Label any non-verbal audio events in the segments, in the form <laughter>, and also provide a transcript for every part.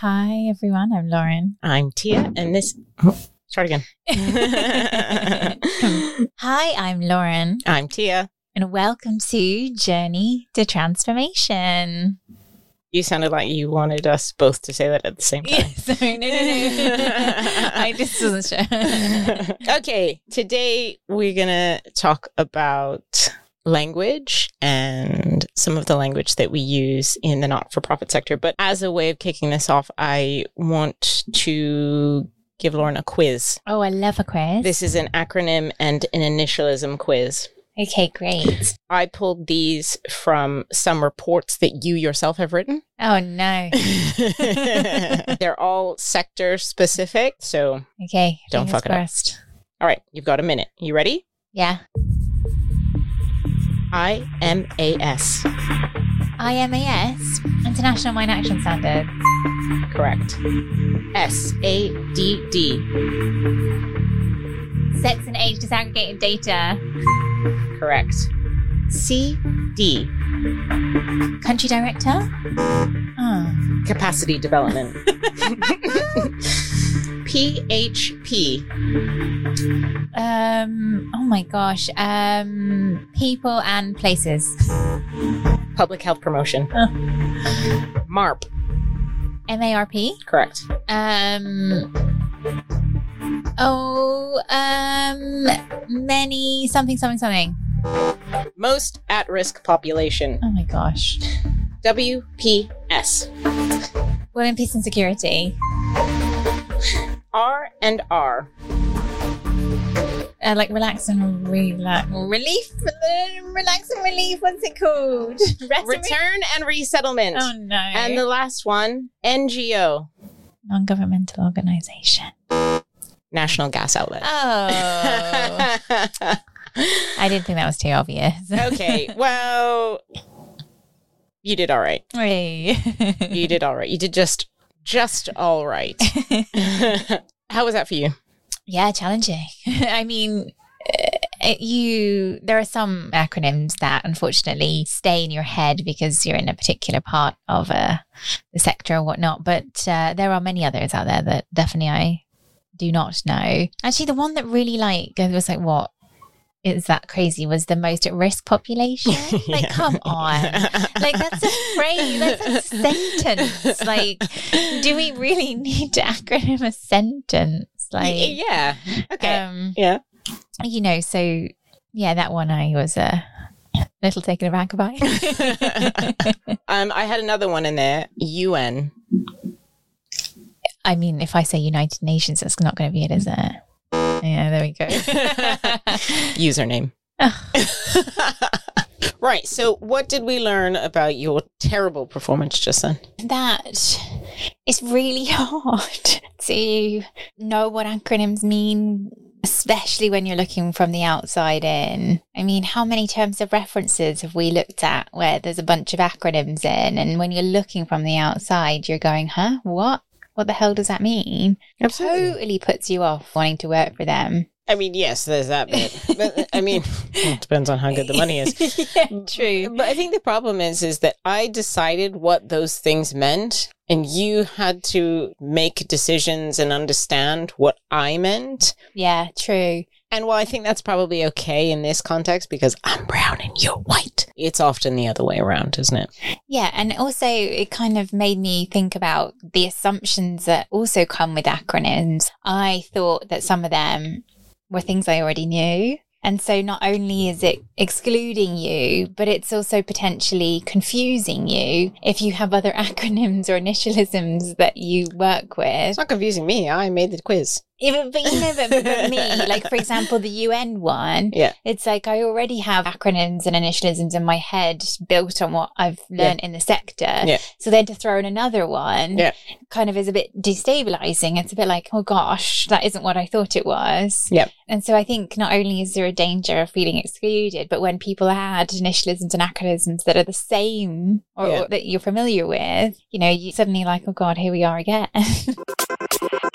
Hi, everyone. I'm Lauren. I'm Teia, and this. Oh, start again. <laughs> Hi, I'm Lauren, I'm Teia. and welcome to Journey to Transformation. You sounded like you wanted us both to say that at the same time. <laughs> sorry, no, no, no. <laughs> I just wasn't sure. okay, today we're going to talk about language and some of the language that we use in the not for profit sector. But as a way of kicking this off, I want to give Lauren a quiz. oh, I love a quiz. This is an acronym and an initialism quiz. okay, great. I pulled these from some reports that you yourself have written. <laughs> Oh, no. They're all sector specific. So, Okay. Don't fuck it up. all right, you've got a minute. You ready? Yeah. IMAS. IMAS, International Mine Action Standard. Correct. SADD. Sex and age disaggregated data. Correct. CD. Country director? Oh. Capacity development. <laughs> PHP. Um. Oh my gosh. Um. People and places. Public health promotion. Oh. MARP. M A R P. Correct. Um. Oh. Um. Many something something something. Most at risk population. Oh my gosh. WPS. Women, peace and security. R and R. Uh, like relax and relax. Relief. Relax and relief. What's it called? <laughs> Rest and re- Return and resettlement. oh no. And the last one, NGO, non-governmental organization. National Gas Outlet. Oh. <laughs> I didn't think that was too obvious. okay, well, you did all right. <laughs> Hey. You did all right. You did just just all right. <laughs> <laughs> How was that for you? yeah, challenging. <laughs> I mean, uh, you there are some acronyms that unfortunately stay in your head because you're in a particular part of uh, the sector or whatnot. But uh, there are many others out there that definitely I do not know. Actually, the one that really like was like what is that crazy was the most at risk population. <laughs> Like, Yeah. come on. like that's a phrase that's a <laughs> sentence like do we really need to acronym a sentence like yeah. Okay. um yeah. you know so yeah that one i was a little taken aback by <laughs> um, I had another one in there. UN. i mean if i say united nations that's not going to be it is it yeah there we go <laughs> Username. <laughs> right. So, what did we learn about your terrible performance just then? that it's really hard <laughs> to know what acronyms mean especially when you're looking from the outside in i mean how many terms of references have we looked at where there's a bunch of acronyms in and when you're looking from the outside you're going huh what what the hell does that mean totally puts you off wanting to work for them I mean, yes, there's that bit. But I <laughs> mean, it depends on how good the money is. <laughs> yeah, true But I think the problem is is that I decided what those things meant and you had to make decisions and understand what I meant. yeah true And while I think that's probably okay in this context because I'm brown and you're white, it's often the other way around, isn't it? Yeah, and also it kind of made me think about the assumptions that also come with acronyms. I thought that some of them were things I already knew. And so not only is it excluding you, but it's also potentially confusing you if you have other <laughs> acronyms or initialisms that you work with. It's not confusing me. I made the quiz. Even, but you know, but, but me, <laughs> like for example, the UN one, Yeah. it's like I already have acronyms and initialisms in my head built on what I've learned in the sector. Yeah. So then to throw in another one, Yeah. kind of is a bit destabilizing. It's a bit like, oh gosh, that isn't what I thought it was. Yep. And so I think not only is there a danger of feeling excluded, but when people add initialisms and acronyms that are the same or, Yeah. or that you're familiar with, you know, you suddenly like, oh god, here we are again. <laughs>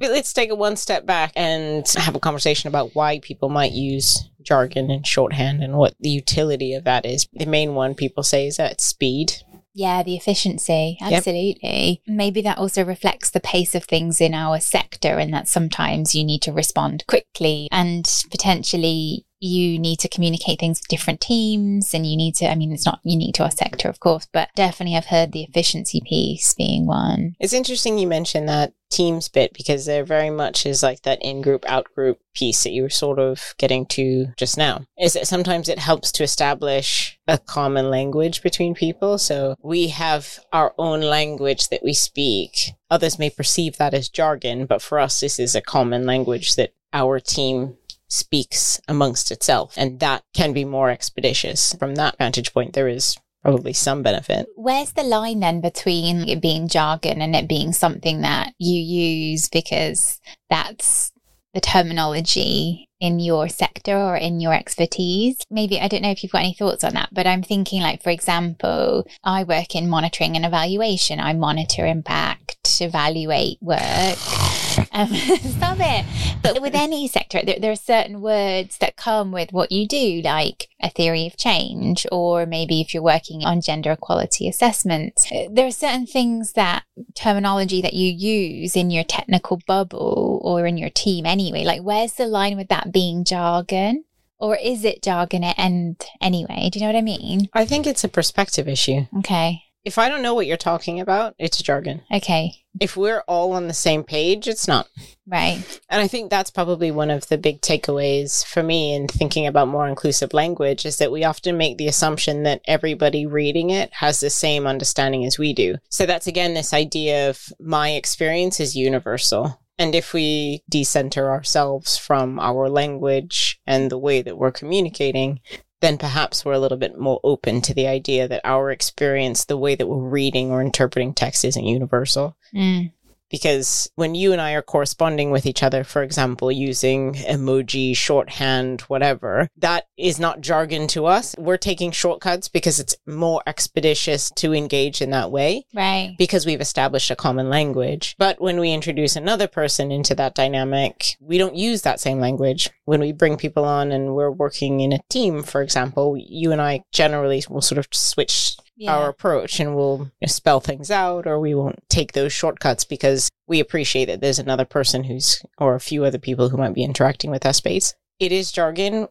But let's take it one step back and have a conversation about why people might use jargon and shorthand and what the utility of that is. The main one people say is that it's speed. Yeah, the efficiency. Yep. Absolutely. Maybe that also reflects the pace of things in our sector, and that sometimes you need to respond quickly and potentially you need to communicate things with different teams and you need to, I mean, it's not unique to our sector, of course, but definitely I've heard the efficiency piece being one. It's interesting you mentioned that teams bit because there very much is like that in group, out group piece that you were sort of getting to just now. Is that sometimes it helps to establish a common language between people. So we have our own language that we speak. Others may perceive that as jargon, but for us, this is a common language that our team speaks amongst itself. And that can be more expeditious. From that vantage point, there is probably some benefit. Where's the line then between it being jargon and it being something that you use because that's the terminology in your sector or in your expertise. Maybe I don't know if you've got any thoughts on that, but I'm thinking like for example, I work in monitoring and evaluation. I monitor impact, evaluate work. Um, <laughs> stop it. But with any sector, there, there are certain words that come with what you do, like a theory of change, or maybe if you're working on gender equality assessments, there are certain things that terminology that you use in your technical bubble or in your team anyway. Like, where's the line with that being jargon? Or is it jargon at end anyway? Do you know what I mean? I think it's a perspective issue. Okay. If I don't know what you're talking about, it's jargon. Okay. If we're all on the same page, it's not. Right. And I think that's probably one of the big takeaways for me in thinking about more inclusive language is that we often make the assumption that everybody reading it has the same understanding as we do. So that's again this idea of my experience is universal. And if we decenter ourselves from our language and the way that we're communicating, then perhaps we're a little bit more open to the idea that our experience, the way that we're reading or interpreting text isn't universal. Mm. Because when you and I are corresponding with each other, for example, using emoji, shorthand, whatever, that is not jargon to us. We're taking shortcuts because it's more expeditious to engage in that way Right. because we've established a common language. But when we introduce another person into that dynamic, we don't use that same language. When we bring people on and we're working in a team, for example, you and I generally will sort of switch Yeah. our approach and we'll spell things out or we won't take those shortcuts because we appreciate that there's another person who's or a few other people who might be interacting with that space. It is jargon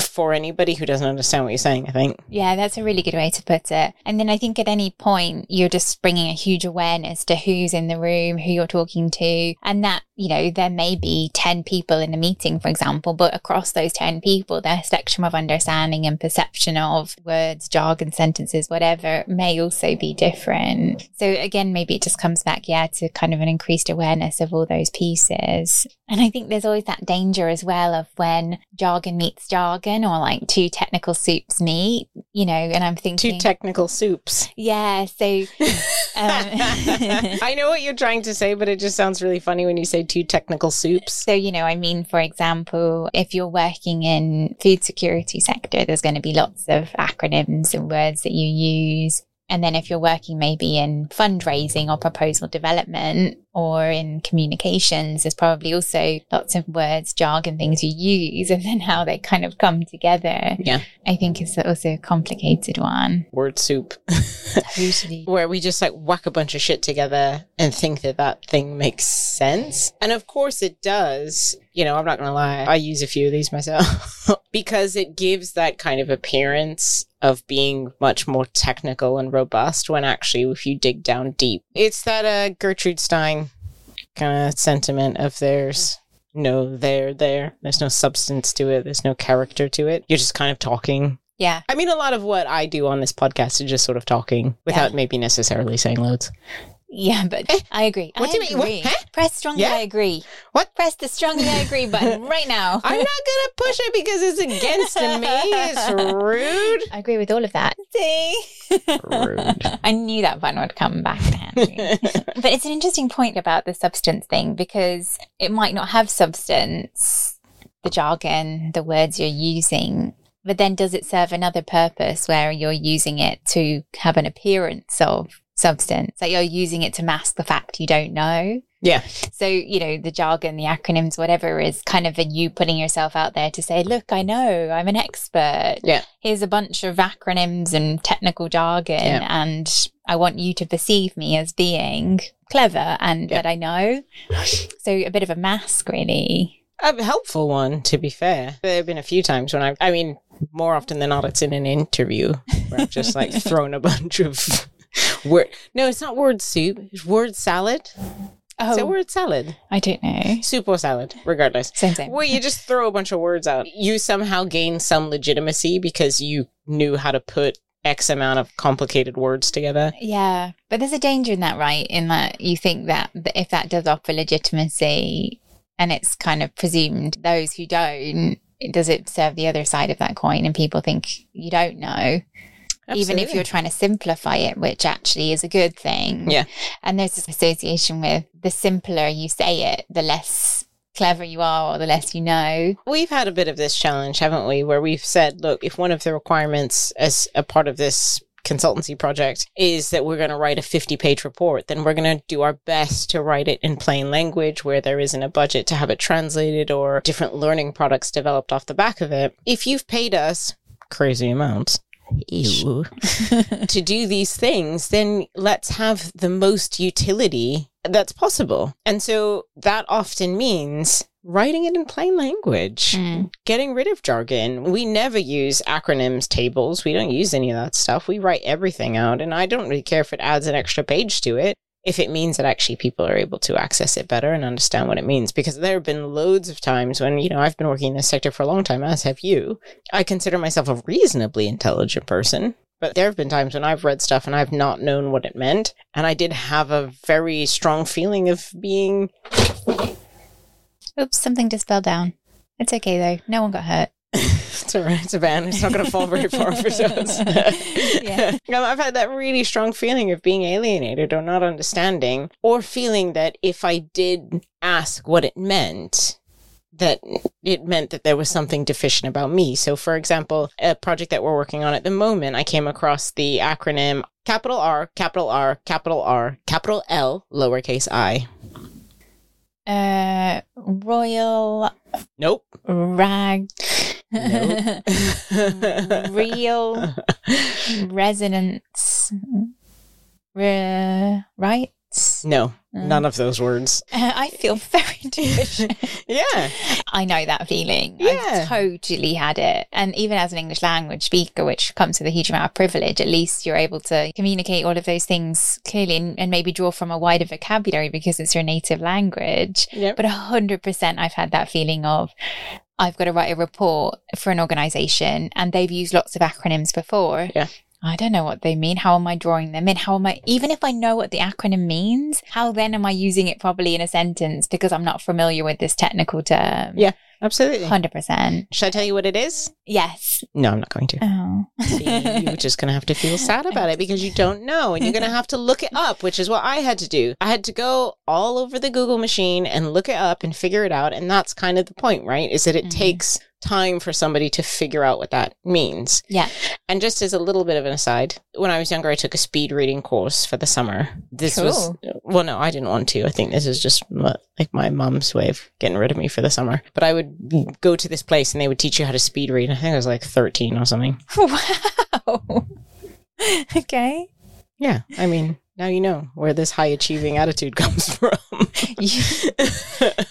for anybody who doesn't understand what you're saying, I think. Yeah, that's a really good way to put it. And then I think at any point, you're just bringing a huge awareness to who's in the room, who you're talking to, and that, you know, there may be 10 people in a meeting, for example, but across those 10 people, their spectrum of understanding and perception of words, jargon, sentences, whatever may also be different. So again, maybe it just comes back, yeah, to kind of an increased awareness of all those pieces. And I think there's always that danger as well of when jargon meets jargon or like two technical soups meet, you know, and I'm thinking Two technical soups. yeah, so <laughs> um, I know what you're trying to say, but it just sounds really funny when you say two technical soups. So, you know, I mean, for example, if you're working in food security sector, there's going to be lots of acronyms and words that you use. And then if you're working maybe in fundraising or proposal development or in communications, there's probably also lots of words, jargon, things you use, <laughs> and then how they kind of come together. Yeah. I think is also a complicated one. Word soup. <laughs> Totally. Where we just like whack a bunch of shit together and think that that thing makes sense. And of course it does. You know, I'm not going to lie. I use a few of these myself <laughs> because it gives that kind of appearance of being much more technical and robust when actually, if you dig down deep, it's that uh, Gertrude Stein kind of sentiment of there's no there there. There's no substance to it. There's no character to it. You're just kind of talking Yeah. I mean, a lot of what I do on this podcast is just sort of talking without maybe necessarily saying loads. Yeah, but eh? I agree. What I do you mean? What? agree. Huh? Press strongly Yeah? I agree. What? Press the strongly I agree button <laughs> right now. I'm not gonna push it because it's against me. It's <laughs> rude. I agree with all of that. See? Rude. <laughs> I knew that button would come back handy. but it's an interesting point about the substance thing because it might not have substance, the jargon, the words you're using. But then does it serve another purpose where you're using it to have an appearance of substance? Like you're using it to mask the fact you don't know? Yeah. So, you know, the jargon, the acronyms, whatever is kind of a you putting yourself out there to say, look, I know, I'm an expert. Yeah. Here's a bunch of acronyms and technical jargon. Yeah. And I want you to perceive me as being clever and Yeah. that I know. So a bit of a mask, really. A helpful one, to be fair. There have been a few times when I, I mean, more often than not, it's in an interview where I've just like <laughs> thrown a bunch of word. No, it's not word soup. It's word salad. Oh, Is it word salad? I don't know. Soup or salad, regardless. Same thing. Where you just throw a bunch of words out. You somehow gain some legitimacy because you knew how to put X amount of complicated words together. Yeah, but there's a danger in that, right? In that you think that that if that does offer legitimacy and it's kind of presumed those who don't, does it serve the other side of that coin and people think you don't know? Even if you're trying to simplify it, which actually is a good thing. Yeah. And there's this association with the simpler you say it, the less clever you are or the less you know. We've had a bit of this challenge, haven't we? Where we've said, look, if one of the requirements as a part of this consultancy project is that we're going to write a 50 page report, then we're going to do our best to write it in plain language where there isn't a budget to have it translated or different learning products developed off the back of it. If you've paid us crazy amounts, ew, <laughs> to do these things, then let's have the most utility that's possible. And so that often means writing it in plain language, Mm. getting rid of jargon. We never use acronyms, tables. We don't use any of that stuff. We write everything out. And I don't really care if it adds an extra page to it. If it means that actually people are able to access it better and understand what it means, because there have been loads of times when, you know, I've been working in this sector for a long time, as have you. I consider myself a reasonably intelligent person, but there have been times when I've read stuff and I've not known what it meant. And I did have a very strong feeling of being Oops, something just fell down. It's okay though. No one got hurt. <laughs> It's all right. It's a van. It's not going to fall very far it does. <laughs> Yeah. <laughs> I've had that really strong feeling of being alienated or not understanding, or feeling that if I did ask what it meant, that it meant that there was something deficient about me. So, for example, a project that we're working on at the moment, I came across the acronym capital R, capital R, capital R, capital L, lowercase i. Uh, royal Nope. rag. Nope. <laughs> Real resonance. Re- right? no, none of those words. <laughs> I feel very <laughs> deficient. Yeah. I know that feeling. Yeah. I've totally had it. And even as an English language speaker, which comes with a huge amount of privilege, at least you're able to communicate all of those things clearly and, and maybe draw from a wider vocabulary because it's your native language. Yep. But 100% I've had that feeling of, I've got to write a report for an organization and they've used lots of acronyms before. Yeah. I don't know what they mean. How am I drawing them in? How am I, even if I know what the acronym means, how then am I using it properly in a sentence because I'm not familiar with this technical term? Yeah. Absolutely. 100%. Should I tell you what it is? Yes. No, I'm not going to. Oh. See, you're just going to have to feel <laughs> sad about it because you don't know. And you're going to have to look it up, which is what I had to do. I had to go all over the Google machine and look it up and figure it out. And that's kind of the point, right? Is that it Mhm. takes time for somebody to figure out what that means. Yeah. And just as a little bit of an aside, when I was younger, I took a speed reading course for the summer. This was, well, no, I didn't want to. I think this is just like my mom's way of getting rid of me for the summer. But I would go to this place and they would teach you how to speed read. I think I was like 13 or something. <laughs> Wow. <laughs> okay. Yeah. I mean, now you know where this high achieving attitude <laughs> comes from. <laughs>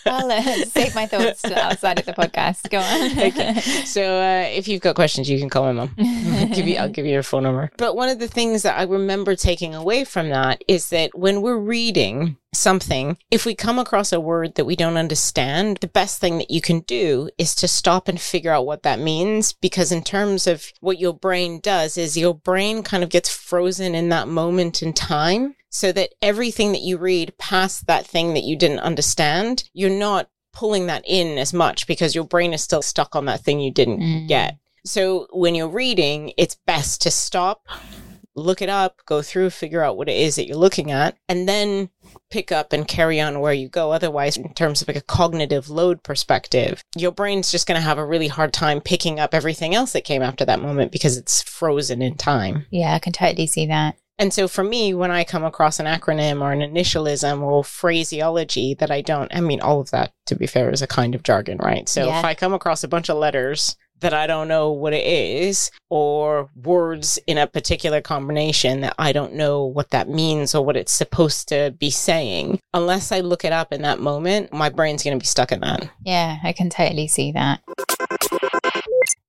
I'll uh, save my thoughts outside of the podcast. Go on. Okay. So uh, if you've got questions, you can call my mom. I'll give you, I'll give you her phone number. But one of the things that I remember taking away from that is that when we're reading something, if we come across a word that we don't understand, the best thing that you can do is to stop and figure out what that means. Because in terms of what your brain does is your brain kind of gets frozen in that moment in time so that everything that you read past that thing that you didn't understand, you're not pulling that in as much because your brain is still stuck on that thing you didn't Mm. get. So when you're reading, it's best to stop, look it up, go through, figure out what it is that you're looking at, and then pick up and carry on where you go. Otherwise, in terms of like a cognitive load perspective, your brain's just going to have a really hard time picking up everything else that came after that moment because it's frozen in time. Yeah, I can totally see that. And so for me, when I come across an acronym or an initialism or phraseology that I don't, I mean, all of that, to be fair, is a kind of jargon, right? So Yeah. if I come across a bunch of letters that I don't know what it is, or words in a particular combination that I don't know what that means or what it's supposed to be saying. Unless I look it up in that moment, my brain's going to be stuck in that. Yeah, I can totally see that.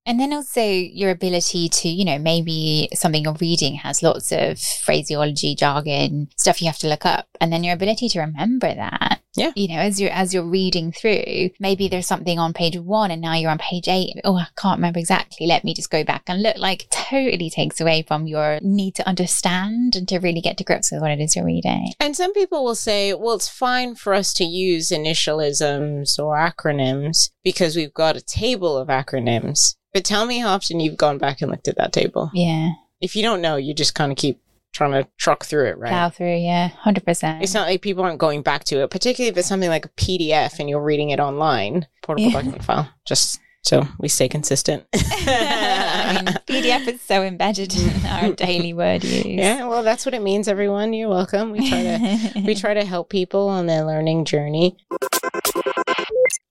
And then also your ability to, you know, maybe something you're reading has lots of phraseology, jargon, stuff you have to look up. And then your ability to remember that. Yeah. You know, as you're as you're reading through, maybe there's something on page one and now you're on page eight. Oh, I can't remember exactly. Let me just go back and look. Like totally takes away from your need to understand and to really get to grips with what it is you're reading. And some people will say, well, it's fine for us to use initialisms or acronyms because we've got a table of acronyms. But tell me how often you've gone back and looked at that table. Yeah. If you don't know, you just kind of keep trying to truck through it, right? Plow through, yeah. Hundred percent. It's not like people aren't going back to it, particularly if it's something like a PDF and you're reading it online, portable Yeah. document file. Just so we stay consistent. <laughs> I mean, PDF is so embedded in <laughs> our daily word use. yeah, well, that's what it means, everyone. You're welcome. We try to we <laughs> try to help people on their learning journey.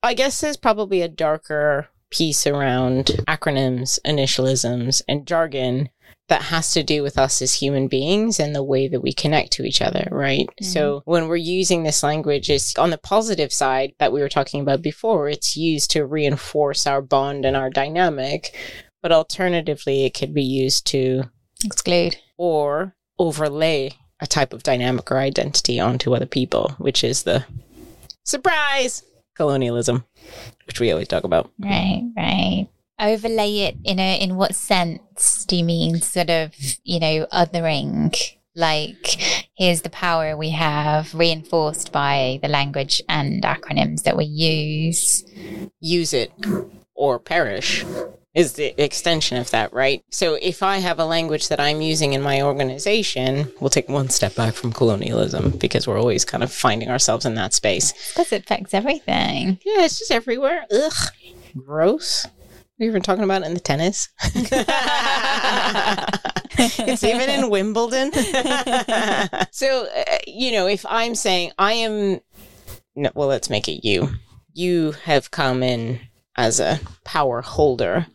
I guess there's probably a darker piece around acronyms, initialisms, and jargon that has to do with us as human beings and the way that we connect to each other, right? Mm-hmm. So when we're using this language, it's on the positive side that we were talking about before, it's used to reinforce our bond and our dynamic. But alternatively, it could be used to Exclude. or overlay a type of dynamic or identity onto other people, which is the surprise colonialism, which we always talk about. Right, right. Overlay it in a in what sense do you mean sort of, you know, othering? Like here's the power we have reinforced by the language and acronyms that we use. Use it or perish is the extension of that, right? So if I have a language that I'm using in my organization, we'll take one step back from colonialism because we're always kind of finding ourselves in that space. Because it affects everything. Yeah, it's just everywhere. Ugh. Gross. We were talking about it in the tennis. <laughs> it's even in Wimbledon. <laughs> so, uh, you know, if I'm saying I am, no, well, let's make it you. You have come in as a power holder.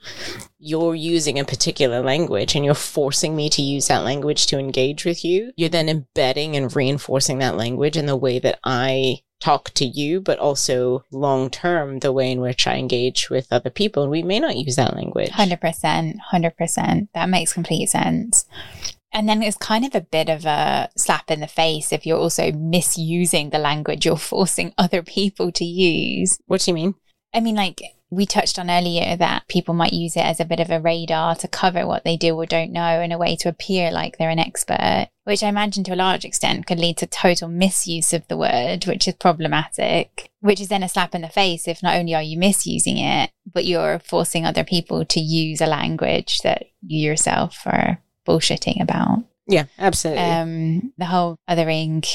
You're using a particular language and you're forcing me to use that language to engage with you. You're then embedding and reinforcing that language in the way that I talk to you, but also long term, the way in which I engage with other people. And we may not use that language. 100%. 100%. That makes complete sense. And then it's kind of a bit of a slap in the face if you're also misusing the language you're forcing other people to use. What do you mean? I mean, like we touched on earlier that people might use it as a bit of a radar to cover what they do or don't know in a way to appear like they're an expert, which I imagine to a large extent could lead to total misuse of the word, which is problematic, which is then a slap in the face if not only are you misusing it, but you're forcing other people to use a language that you yourself are bullshitting about. Yeah, absolutely. Um, the whole othering,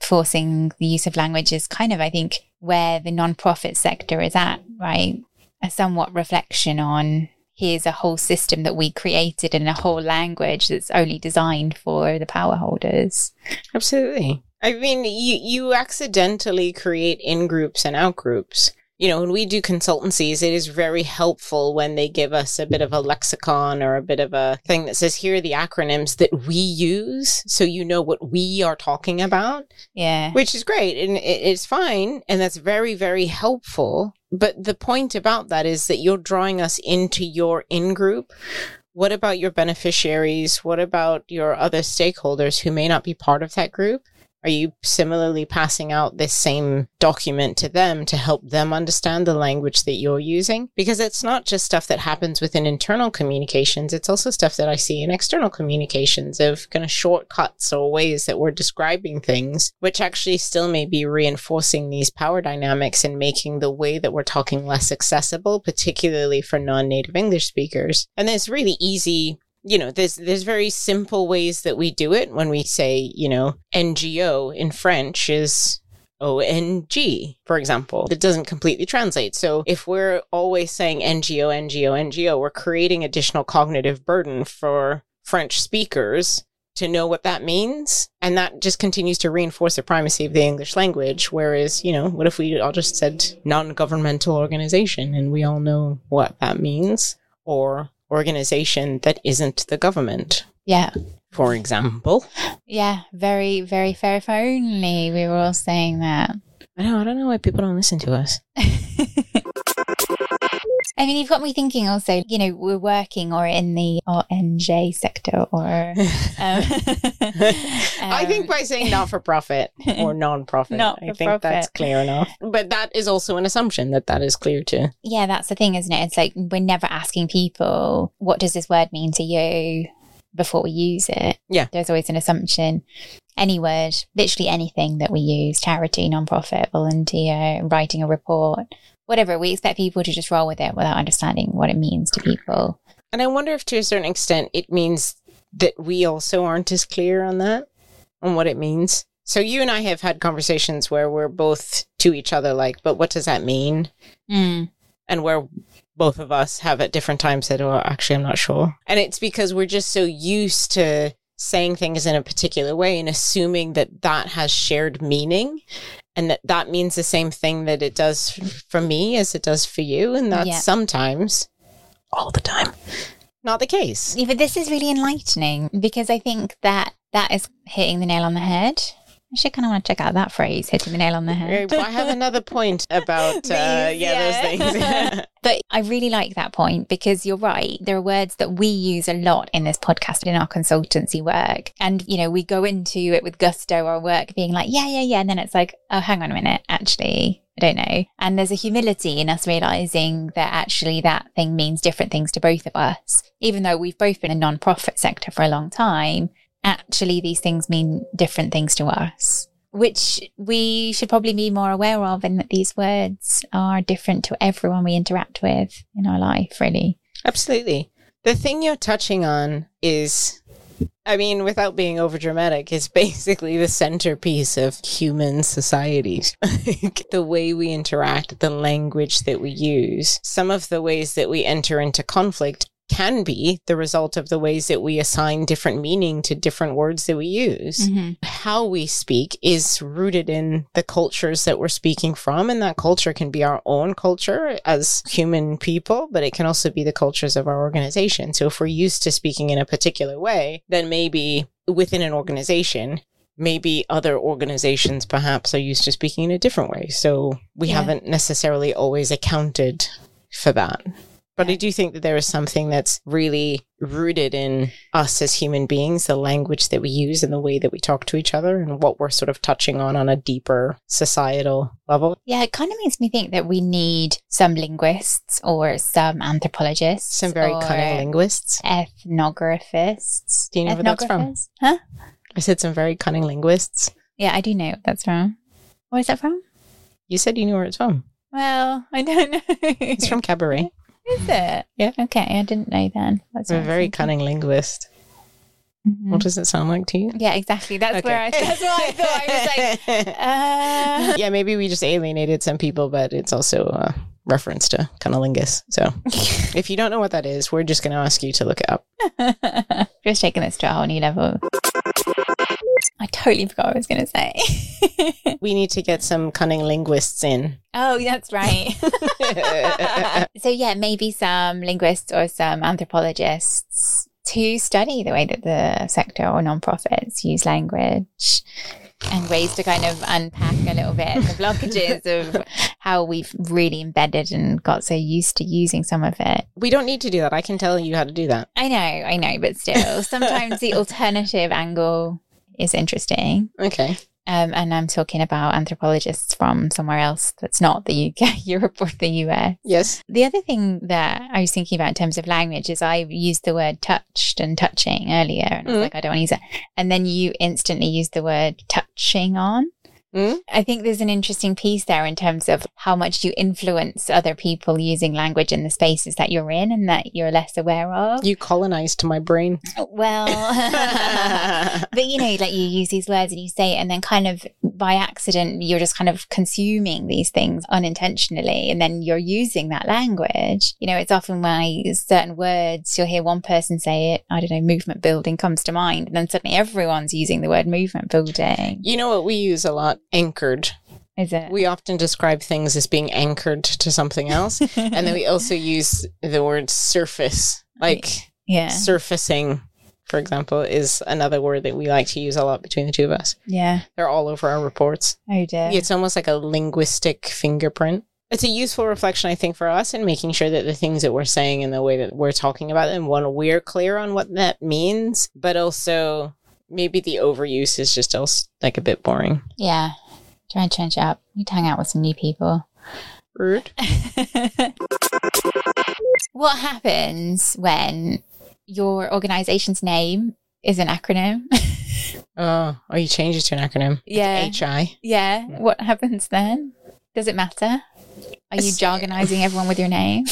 forcing the use of language is kind of, I think, where the non-profit sector is at, right? A somewhat reflection on here's a whole system that we created and a whole language that's only designed for the power holders. Absolutely. I mean, you you accidentally create in groups and out groups. You know, when we do consultancies, it is very helpful when they give us a bit of a lexicon or a bit of a thing that says, here are the acronyms that we use. So you know what we are talking about, Yeah. which is great and it, it's fine. And that's very, very helpful. But the point about that is that you're drawing us into your in group. What about your beneficiaries? What about your other stakeholders who may not be part of that group? Are you similarly passing out this same document to them to help them understand the language that you're using? Because it's not just stuff that happens within internal communications, it's also stuff that I see in external communications of kind of shortcuts or ways that we're describing things, which actually still may be reinforcing these power dynamics and making the way that we're talking less accessible, particularly for non native English speakers. And it's really easy you know there's there's very simple ways that we do it when we say you know ngo in french is ong for example it doesn't completely translate. So if we're always saying ngo ngo ngo we're creating additional cognitive burden for french speakers to know what that means. And that just continues to reinforce the primacy of the english language. Whereas you know what if we all just said non-governmental organization and we all know what that means? Or organization that isn't the government. Yeah. For example, Yeah. Very, very fair if only we were all saying that. I know I don't know why people don't listen to us. <laughs> I mean, you've got me thinking also, you know, we're working or in the RNJ sector or. <laughs> Um, <laughs> I think by saying not for profit or <laughs> non profit, I think that's clear enough. But that is also an assumption that that is clear too. Yeah, that's the thing, isn't it? It's like we're never asking people, what does this word mean to you before we use it? Yeah. There's always an assumption. Any word, literally anything that we use, charity, nonprofit, volunteer, writing a report, whatever, we expect people to just roll with it without understanding what it means to people. And I wonder if to a certain extent it means that we also aren't as clear on that, on what it means. So you and I have had conversations where we're both to each other like, but what does that mean? Mm. And where both of us have at different times said, oh, actually, I'm not sure. And it's because we're just so used to saying things in a particular way and assuming that that has shared meaning and that that means the same thing that it does for me as it does for you. And that's Yeah. sometimes, all the time, not the case. Yeah, but this is really enlightening because I think that that is hitting the nail on the head. I should kind of want to check out that phrase, hitting the nail on the head. I have another point <laughs> about uh, These, yeah, those things. <laughs> But I really like that point because you're right. There are words that we use a lot in this podcast in our consultancy work. And, you know, we go into it with gusto, our work being like, yeah, yeah, yeah. And then it's like, oh, hang on a minute. Actually, I don't know. And there's a humility in us realizing that actually that thing means different things to both of us. Even though we've both been in non-profit sector for a long time, actually these things mean different things to us which we should probably be more aware of and that these words are different to everyone we interact with in our life really Absolutely. The thing you're touching on is, I mean, without being over dramatic, is basically the centerpiece of human societies. <laughs> The way we interact, the language that we use, some of the ways that we enter into conflict can be the result of the ways that we assign different meaning to different words that we use mm-hmm. how we speak is rooted in the cultures that we're speaking from. And that culture can be our own culture as human people, but it can also be the cultures of our organization. So if we're used to speaking in a particular way, then maybe within an organization, maybe other organizations perhaps are used to speaking in a different way. So we Yeah. haven't necessarily always accounted for that. But I do think that there is something that's really rooted in us as human beings, the language that we use and the way that we talk to each other and what we're sort of touching on on a deeper societal level. yeah it kind of makes me think that we need some linguists or some anthropologists Some very cunning linguists. ethnographists Do you know where that's from? Huh I said some very cunning linguists. yeah i do know that's from where's that from You said you knew where it's from. well i don't know It's from Cabaret. <laughs> is it Yeah. okay i didn't know then that's I'm a very cunning linguist. Mhm. What does it sound like to you? yeah exactly that's where i that's what i thought i was like <laughs> uh yeah, maybe we just alienated some people, but it's also a reference to cunnilingus. So <laughs> if you don't know what that is, we're just going to ask you to look it up. <laughs> Just taking this to a whole new level. I totally forgot what I was going to say. <laughs> We need to get some cunning linguists in. oh, that's right. <laughs> so, yeah, maybe some linguists or some anthropologists to study the way that the sector or nonprofits use language and ways to kind of unpack a little bit the <laughs> blockages of how we've really embedded and got so used to using some of it. we don't need to do that. I can tell you how to do that. I know, I know, but still, sometimes the alternative angle is interesting. Okay. Um, and I'm talking about anthropologists from somewhere else that's not the UK, <laughs> Europe, or the US. Yes. The other thing that I was thinking about in terms of language is I used the word touched and touching earlier, and I was Mm. like, I don't want to use it. And then you instantly used the word touching on. Mm. I think there's an interesting piece there in terms of how much you influence other people using language in the spaces that you're in and that you're less aware of. You colonized my brain. Well, <laughs> but you know, like you use these words and you say it, and then kind of by accident, you're just kind of consuming these things unintentionally, and then you're using that language. You know, it's often why certain words you'll hear one person say it. I don't know, movement building comes to mind, and then suddenly everyone's using the word movement building. you know what we use a lot? Anchored. Is it? We often describe things as being anchored to something else. and then we <laughs> also use the word surface, like yeah. surfacing, for example, is another word that we like to use a lot between the two of us. Yeah. They're all over our reports. Oh dear. It's almost like a linguistic fingerprint. It's a useful reflection, I think, for us in making sure that the things that we're saying and the way that we're talking about them, one, we're clear on what that means, but also maybe the overuse is just else like a bit boring. Yeah. Try and change up. You hang out with some new people. Rude. <laughs> what happens when your organization's name is an acronym? <laughs> Oh, oh, you change it to an acronym. yeah. HI. Yeah. What happens then? Does it matter? Are you jargonizing everyone with your name?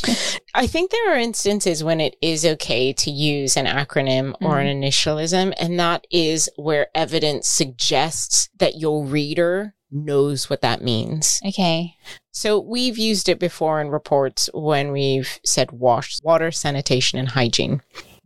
<laughs> I think there are instances when it is okay to use an acronym or an mm. initialism, and that is where evidence suggests that your reader knows what that means. Okay. So we've used it before in reports when we've said wash, water, sanitation, and hygiene.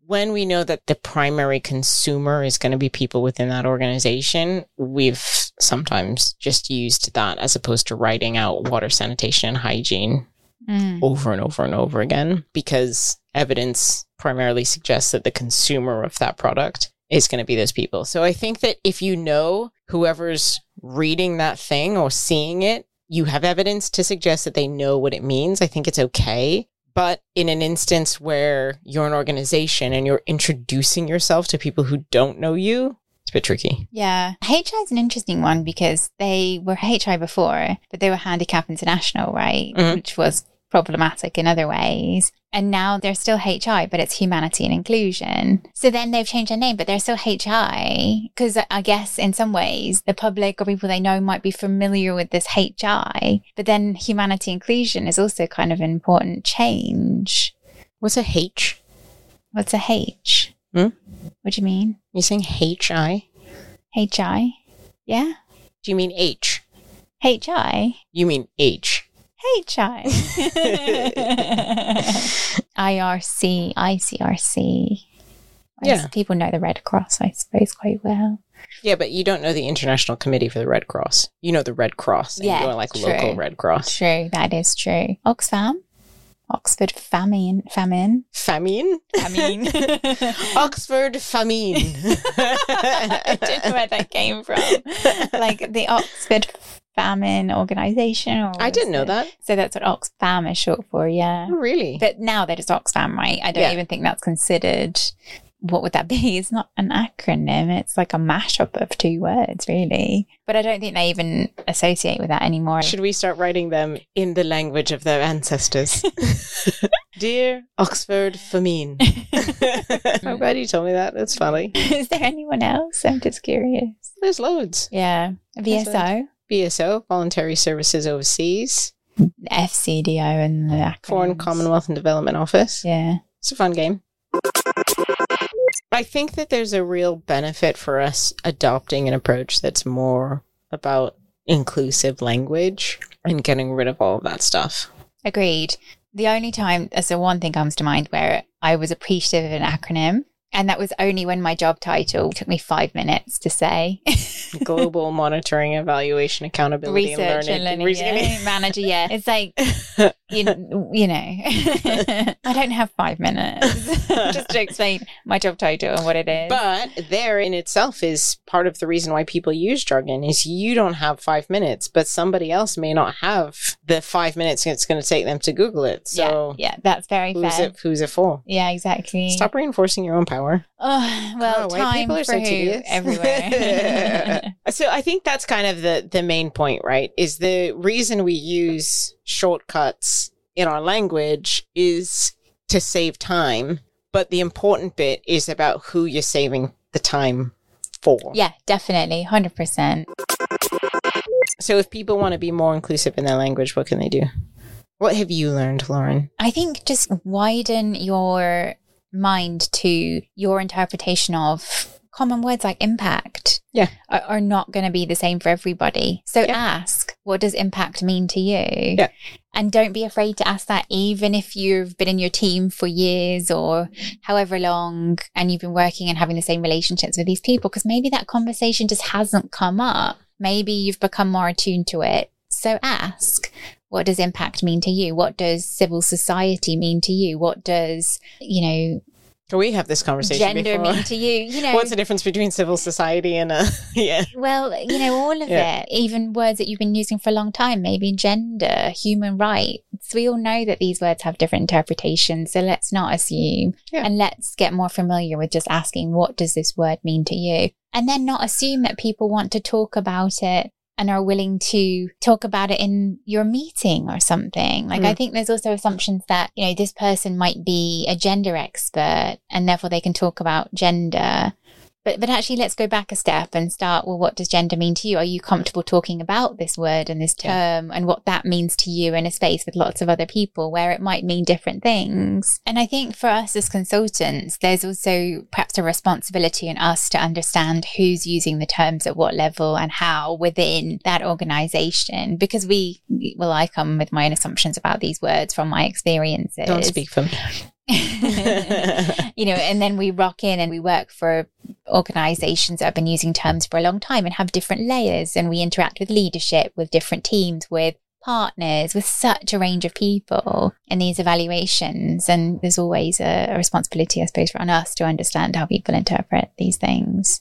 When we know that the primary consumer is going to be people within that organization, we've sometimes just used that as opposed to writing out water, sanitation, and hygiene Mm. over and over and over again because evidence primarily suggests that the consumer of that product is going to be those people. So I think that if you know whoever's reading that thing or seeing it, you have evidence to suggest that they know what it means. I think it's okay. But in an instance where you're an organization and you're introducing yourself to people who don't know you, it's a bit tricky. Yeah. HI is an interesting one because they were HI before, but they were Handicap International, right? Mhm. Which was problematic in other ways. And now they're still HI, but it's humanity and inclusion. So then they've changed their name, but they're still HI because I guess in some ways the public or people they know might be familiar with this HI, but then humanity inclusion is also kind of an important change. What's a H? What's a H? Hmm? What do you mean? You're saying HI? HI? Yeah? Do you mean H? HI? You mean H. HI. IRC, ICRC. I Yeah. People know the Red Cross, I suppose, quite well. Yeah, but you don't know the International Committee for the Red Cross. You know the Red Cross. Yeah, you know like true. local Red Cross. True, that is true. Oxfam? Oxford famine. Famine. Famine? Famine. <laughs> Oxford famine. <laughs> I don't know where that came from. Like the Oxford Famine Organization? Or I didn't know it- that. So that's what Oxfam is short for, yeah. Oh, really? But now that it's Oxfam, right? I don't Yeah. even think that's considered. What would that be? <laughs> It's not an acronym. It's like a mashup of two words, really. But I don't think they even associate with that anymore. Should we start writing them in the language of their ancestors? <laughs> <laughs> Dear Oxford famine. I'm oh, glad you told me that. That's funny. Is there anyone else? I'm just curious. There's loads. Yeah. VSO, BSO, Voluntary Services Overseas, FCDO, and the acronyms. Foreign Commonwealth and Development Office. Yeah. It's a fun game. I think that there's a real benefit for us adopting an approach that's more about inclusive language and getting rid of all of that stuff. Agreed. The only time, so one thing comes to mind where I was appreciative of an acronym, and that was only when my job title took me five minutes to say. <laughs> Global monitoring, evaluation, accountability, Research and and learning. learning yeah. manager. Yeah, it's like <laughs> you know, you <laughs> know. I don't have five minutes just to explain my job title and what it is. But there in itself is part of the reason why people use jargon is you don't have five minutes, but somebody else may not have the five minutes it's going to take them to Google it. So yeah, yeah, that's very who's fair. it? Who's it for? Yeah, exactly. Stop reinforcing your own power. Oh, well, Oh, time people are for so who tedious. everywhere. <laughs> So I think that's kind of the the main point, right? Is the reason we use shortcuts in our language is to save time, but the important bit is about who you're saving the time for. yeah, definitely, hundred percent. So if people want to be more inclusive in their language, what can they do? What have you learned, Lauren? I think just widen your mind to your interpretation of common words like impact. Yeah. Are, are not going to be the same for everybody. So Yeah. ask, what does impact mean to you? Yeah. And don't be afraid to ask that, even if you've been in your team for years or however long and you've been working and having the same relationships with these people, because maybe that conversation just hasn't come up. maybe you've become more attuned to it. So ask, what does impact mean to you? What does civil society mean to you? What does, you know, we have this conversation gender before. mean to you? You <laughs> know, What's the difference between civil society and a <laughs> yeah? well, you know, all of Yeah. it, even words that you've been using for a long time, maybe gender, human rights. We all know that these words have different interpretations. So let's not assume Yeah. and let's get more familiar with just asking, what does this word mean to you? And then not assume that people want to talk about it and are willing to talk about it in your meeting or something. Like, I Mm. think there's also assumptions that, you know, this person might be a gender expert and therefore they can talk about gender. But, but actually, let's go back a step and start. Well, what does gender mean to you? Are you comfortable talking about this word and this Yeah. term and what that means to you in a space with lots of other people where it might mean different things? And I think for us as consultants, there's also perhaps a responsibility in us to understand who's using the terms at what level and how within that organization. Because we, well, I come with my own assumptions about these words from my experiences Don't speak for me. <laughs> you know, and then we rock in and we work for organizations that have been using terms for a long time and have different layers and we interact with leadership, with different teams, with partners, with such a range of people in these evaluations. And there's always a, a responsibility, I suppose, on us to understand how people interpret these things.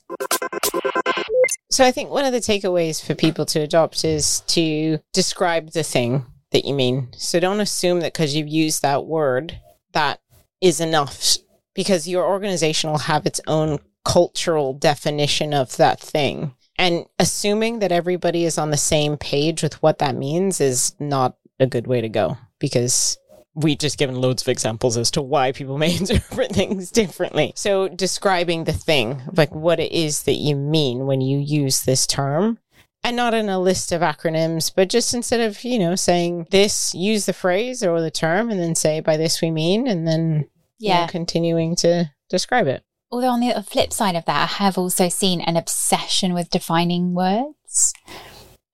So I think one of the takeaways for people to adopt is to describe the thing that you mean. So don't assume that because you've used that word, that is enough because your organization will have its own cultural definition of that thing. And assuming that everybody is on the same page with what that means is not a good way to go because we've just given loads of examples as to why people <laughs> may interpret things differently. So describing the thing, like what it is that you mean when you use this term. And not in a list of acronyms, but just instead of, you know, saying this, use the phrase or the term and then say by this we mean, and then you know, Yeah. continuing to describe it. Although on the flip side of that, I have also seen an obsession with defining words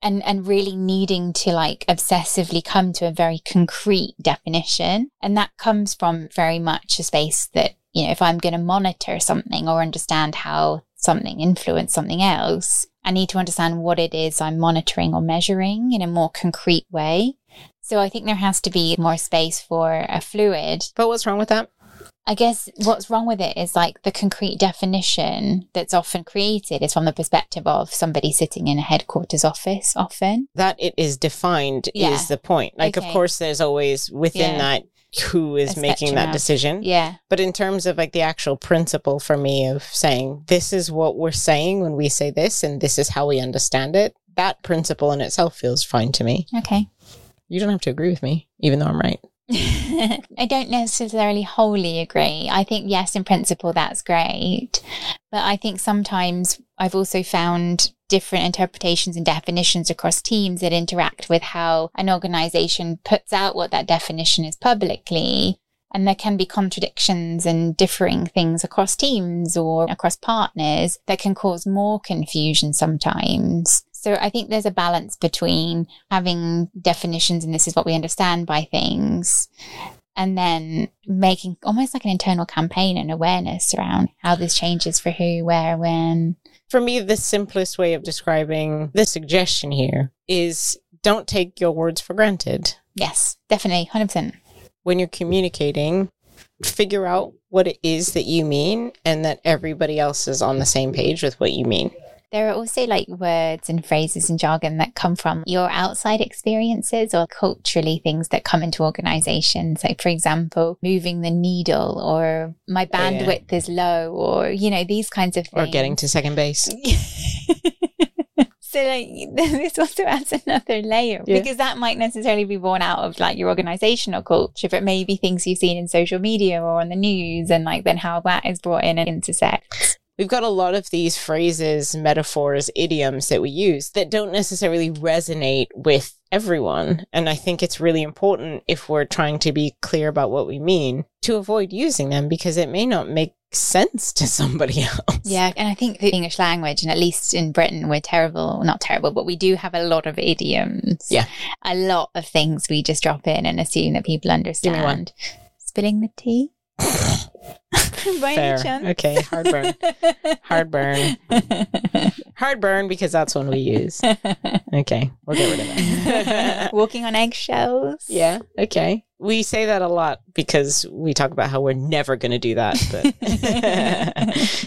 and, and really needing to like obsessively come to a very concrete definition. And that comes from very much a space that, you know, if I'm going to monitor something or understand how something influenced something else, I need to understand what it is I'm monitoring or measuring in a more concrete way. So I think there has to be more space for a fluid But what's wrong with that? I guess what's wrong with it is like the concrete definition that's often created is from the perspective of somebody sitting in a headquarters office often. That it is defined Yeah. is the point. Like, of course, there's always within Yeah. that who is making that decision. Yeah. But in terms of like the actual principle for me of saying, this is what we're saying when we say this, and this is how we understand it, that principle in itself feels fine to me. Okay. You don't have to agree with me, even though I'm right. <laughs> I don't necessarily wholly agree. I think, yes, in principle, that's great. But I think sometimes I've also found different interpretations and definitions across teams that interact with how an organization puts out what that definition is publicly. And there can be contradictions and differing things across teams or across partners that can cause more confusion sometimes. So I think there's a balance between having definitions and this is what we understand by things and then making almost like an internal campaign and awareness around how this changes for who, where, when. For me, the simplest way of describing the suggestion here is don't take your words for granted. Yes, definitely, 100%. When you're communicating, figure out what it is that you mean and that everybody else is on the same page with what you mean. There are also like words and phrases and jargon that come from your outside experiences or culturally things that come into organizations. Like, for example, moving the needle or my Oh, yeah. bandwidth is low or, you know, these kinds of things. Or getting to second base. <laughs> so like <laughs> this also adds another layer Yeah. because that might necessarily be born out of like your organizational culture but maybe things you've seen in social media or on the news and like then how that is brought in and intersects We've got a lot of these phrases, metaphors, idioms that we use that don't necessarily resonate with everyone. And I think it's really important if we're trying to be clear about what we mean to avoid using them because it may not make sense to <laughs> somebody else. yeah and i think the english language and at least in britain we're terrible not terrible but we do have a lot of idioms Yeah. a lot of things we just drop in and assume that people understand spilling the tea <laughs> <laughs> By Fair. any chance? Okay, hard <laughs> burn. Hard burn. Hard burn because that's one we use. Okay, we'll get rid of that. <laughs> Walking on eggshells. yeah, okay. We say that a lot because we talk about how we're never going to do that. But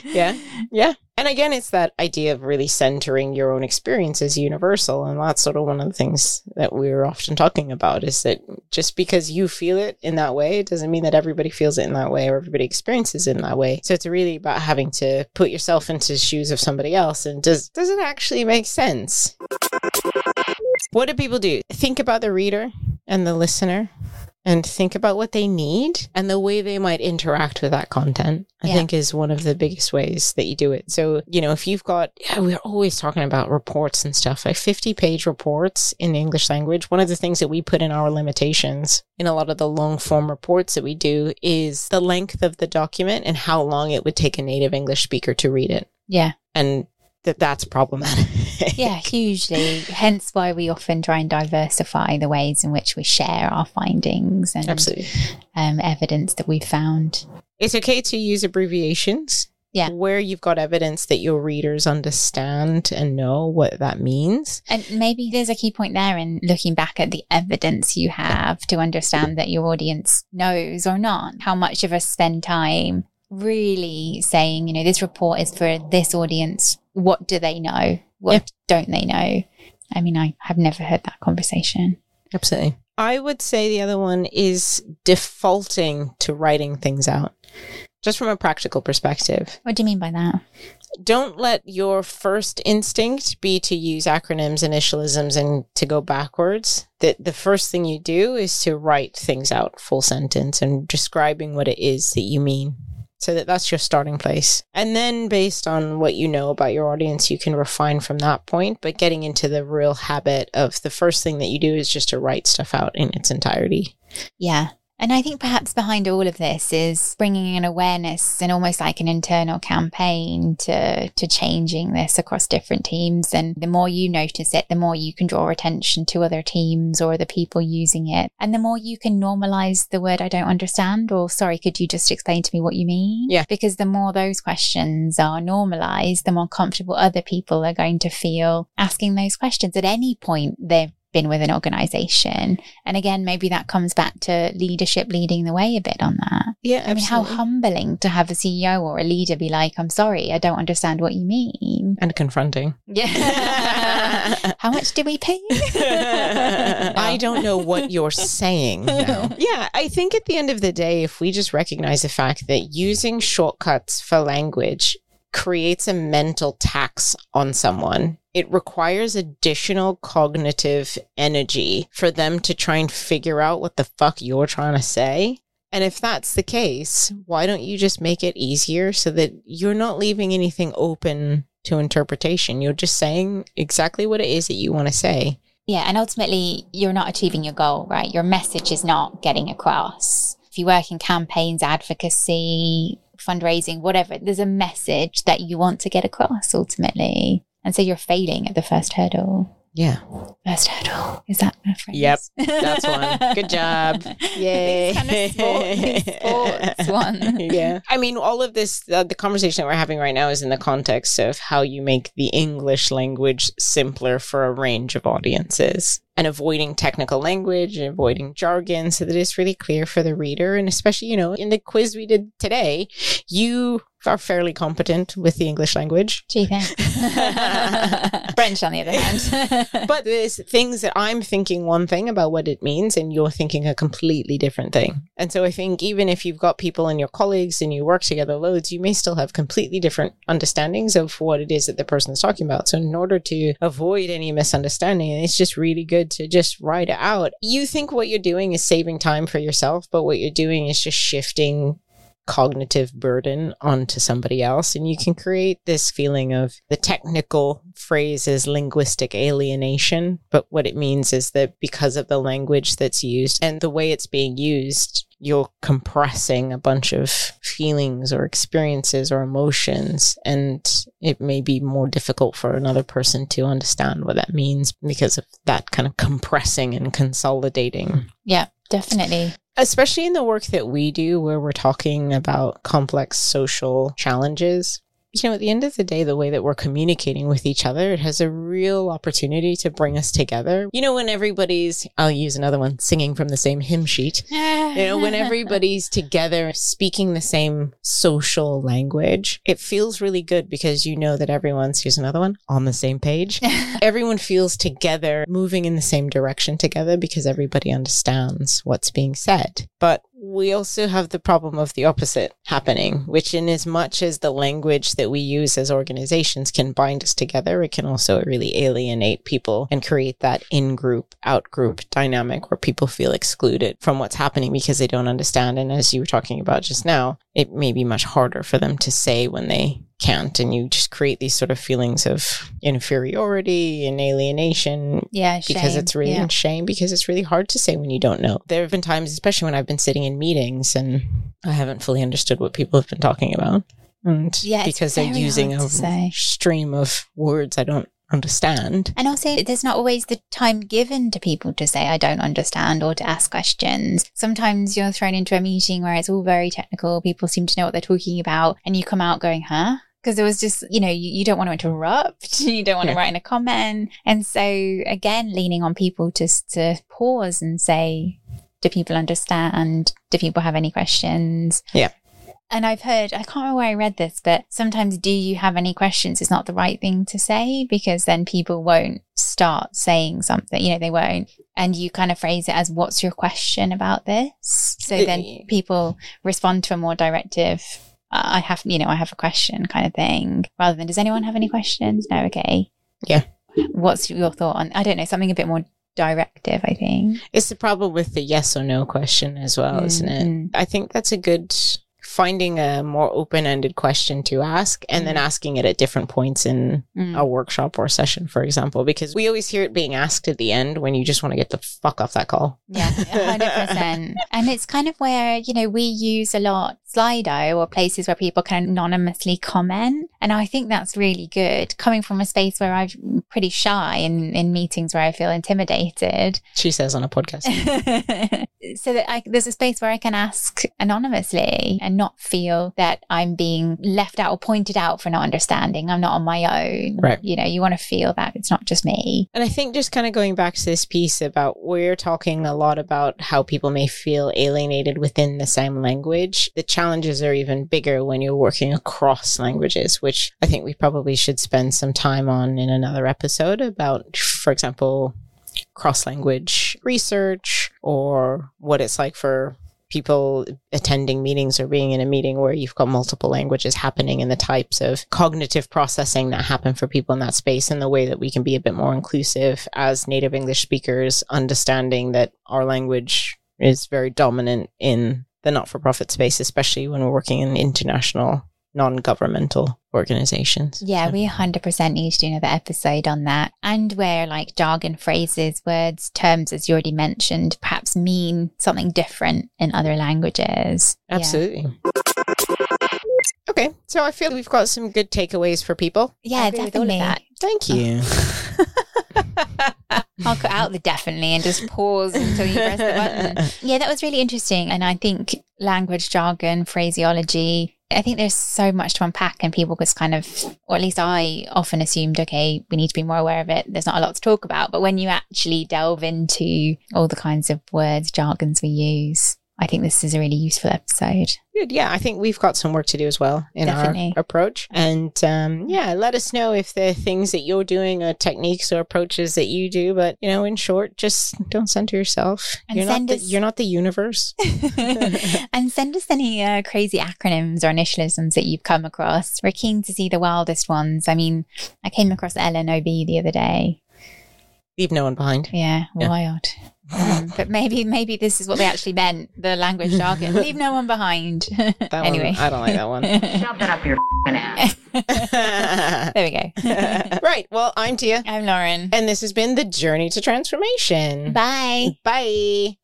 yeah, yeah. And again, it's that idea of really centering your own experience as universal. And that's sort of one of the things that we're often talking about is that just because you feel it in that way, it doesn't mean that everybody feels it in that way or everybody experiences it in that way. So it's really about having to put yourself into the shoes of somebody else. And does, does it actually make sense? What do people do? Think about the reader and the listener and think about what they need and the way they might interact with that content. I Yeah. think is one of the biggest ways that you do it. So, you know, if you've got, yeah, we're always talking about reports and stuff, like 50 page reports in the English language. One of the things that we put in our limitations in a lot of the long form reports that we do is the length of the document and how long it would take a native English speaker to read it. Yeah. And that that's problematic. Yeah, <laughs> hugely. Hence why we often try and diversify the ways in which we share our findings and Absolutely. um, evidence that we've found. It's okay to use abbreviations. Yeah. Where you've got evidence that your readers understand and know what that means. And maybe there's a key point there in looking back at the evidence you have to understand that your audience knows or not. How much of us spend time really saying, you know, this report is for this audience. What do they know? What Yeah. don't they know? I mean, I have never heard that conversation. Absolutely. I would say the other one is defaulting to writing things out. Just from a practical perspective. What do you mean by that? Don't let your first instinct be to use acronyms, initialisms, and to go backwards. That the first thing you do is to write things out full sentence and describing what it is that you mean. So that that's your starting place. And then based on what you know about your audience, you can refine from that point. But getting into the real habit of the first thing that you do is just to write stuff out in its entirety. Yeah. And I think perhaps behind all of this is bringing an awareness and almost like an internal campaign to, to changing this across different teams. And the more you notice it, the more you can draw attention to other teams or the people using it. And the more you can normalize the word I don't understand or sorry, could you just explain to me what you mean? Yeah. Because the more those questions are normalized, the more comfortable other people are going to feel asking those questions at any point they've been with an organization. And again, maybe that comes back to leadership leading the way a bit on that. Yeah, I mean, how humbling to have a CEO or a leader be like, I'm sorry, I don't understand what you mean. and confronting. Yeah. <laughs> how much do we pay? <laughs> I don't know what you're saying now. <laughs> Yeah, I think at the end of the day, if we just recognize the fact that using shortcuts for language creates a mental tax on someone, it requires additional cognitive energy for them to try and figure out what the fuck you're trying to say. And if that's the case, why don't you just make it easier so that you're not leaving anything open to interpretation? You're just saying exactly what it is that you want to say. Yeah, and ultimately, you're not achieving your goal, right? Your message is not getting across. If you work in campaigns, advocacy, fundraising, whatever, there's a message that you want to get across ultimately. And so you're failing at the first hurdle. Yeah. First hurdle. Is that a phrase? Yep, that's one. <laughs> Good job. Yay. Kind of sport, <laughs> sports one. yeah. I mean, all of this, uh, the conversation that we're having right now is in the context of how you make the English language simpler for a range of audiences and avoiding technical language and avoiding jargon so that it's really clear for the reader. And especially, you know, in the quiz we did today, you are fairly competent with the English language. Gee, thanks. <laughs> French, on the other hand. <laughs> But there's things that I'm thinking one thing about what it means, and you're thinking a completely different thing. And so I think even if you've got people and your colleagues and you work together loads, you may still have completely different understandings of what it is that the person is talking about. So in order to avoid any misunderstanding, it's just really good to just write it out. You think what you're doing is saving time for yourself, but what you're doing is just shifting cognitive burden onto somebody else. And you can create this feeling of the technical phrase is linguistic alienation but what it means is that because of the language that's used and the way it's being used you're compressing a bunch of feelings or experiences or emotions. And it may be more difficult for another person to understand what that means because of that kind of compressing and consolidating. Yeah, definitely. Especially in the work that we do where we're talking about complex social challenges you know, at the end of the day, the way that we're communicating with each other, it has a real opportunity to bring us together. You know, when everybody's, I'll use another one, singing from the same hymn sheet. <laughs> you know, when everybody's <laughs> together speaking the same social language, it feels really good because you know that everyone's, here's another one, on the same page. <laughs> Everyone feels together, moving in the same direction together because everybody understands what's being said. But we also have the problem of the opposite happening, which, in as much as the language that we use as organizations can bind us together, it can also really alienate people and create that in group, out group dynamic where people feel excluded from what's happening because they don't understand. And as you were talking about just now, it may be much harder for them to say when they can't. And you just create these sort of feelings of inferiority and alienation yeah because it's really yeah. shame because it's really hard to say when you don't know. There have been times especially when i've been sitting in meetings and i haven't fully understood what people have been talking about. And Yeah, because they're using a stream of words i don't understand And also, there's not always the time given to people to say, I don't understand, or to ask questions. Sometimes you're thrown into a meeting where it's all very technical, people seem to know what they're talking about, and you come out going, huh? Because there was just, you know, you, you don't want to interrupt, <laughs> you don't want Yeah. to write in a comment. And so, again, leaning on people just to pause and say, do people understand? Do people have any questions? Yeah. And I've heard, I can't remember where I read this, but sometimes do you have any questions is not the right thing to say because then people won't start saying something, you know, they won't. And you kind of phrase it as, what's your question about this? So then people respond to a more directive, I have, you know, I have a question kind of thing rather than, does anyone have any questions? No, okay. Yeah. What's your thought on, I don't know, something a bit more directive, I think. it's the problem with the yes or no question as well isn't it Mhm. I think that's a good finding a more open-ended question to ask and then Mm. asking it at different points in Mm. a workshop or session, for example, because we always hear it being asked at the end when you just want to get the fuck off that call. Yeah, hundred percent. <laughs> And it's kind of where you know we use a lot Slido or places where people can anonymously comment, and I think that's really good. Coming from a space where I'm pretty shy in in meetings where I feel intimidated, She says on a podcast. <laughs> so that I, there's a space where I can ask anonymously and not feel that I'm being left out or pointed out for not understanding. I'm not on my own. Right. You know, you want to feel that it's not just me. And I think just kind of going back to this piece about we're talking a lot about how people may feel alienated within the same language. The challenges are even bigger when you're working across languages, which I think we probably should spend some time on in another episode about, for example, cross language research or what it's like for people attending meetings or being in a meeting where you've got multiple languages happening and the types of cognitive processing that happen for people in that space and the way that we can be a bit more inclusive as native English speakers, understanding that our language is very dominant in the not for profit space, especially when we're working in international non governmental organizations. Yeah, we 100% need to do another episode on that. And where like jargon phrases, words, terms, as you already mentioned, perhaps mean something different in other languages. Yeah. Absolutely. Okay, so I feel we've got some good takeaways for people. Yeah, I agree with all of definitely. Thank you. <laughs> I'll cut out the definitely and just pause until you press the button. <laughs> Yeah, that was really interesting. And I think language jargon, phraseology, I think there's so much to unpack, and people just kind of, or at least I often assumed, okay, we need to be more aware of it. There's not a lot to talk about. But when you actually delve into all the kinds of words, jargons we use, I think this is a really useful episode. Good. Yeah, I think we've got some work to do as well in Definitely. our approach. And um, yeah, let us know if there are things that you're doing are techniques or approaches that you do. But you know, in short, just don't center yourself. And you're not send the, us- you're not the universe. <laughs> <laughs> and send us any uh, crazy acronyms or initialisms that you've come across. We're keen to see the wildest ones. I mean, I came across LNOB the other day. Leave no one behind. Yeah, Yeah. wild. Um, but maybe maybe this is what they actually meant the language jargon. <laughs> Leave no one behind. That <laughs> anyway. one, I don't like that one. Shove that up your ass. <laughs> there we go. right. Well, I'm Teia, I'm Lauren. and this has been the journey to transformation. Bye. Bye.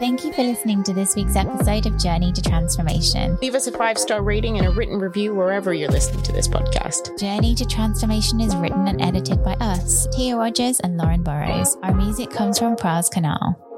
Thank you for listening to this week's episode of Journey to Transformation. Leave us a five star rating and a written review wherever you're listening to this podcast. Journey to Transformation is written and edited by us, Teia Rogers and Lauren Burrows. Our music comes from Praz Canal.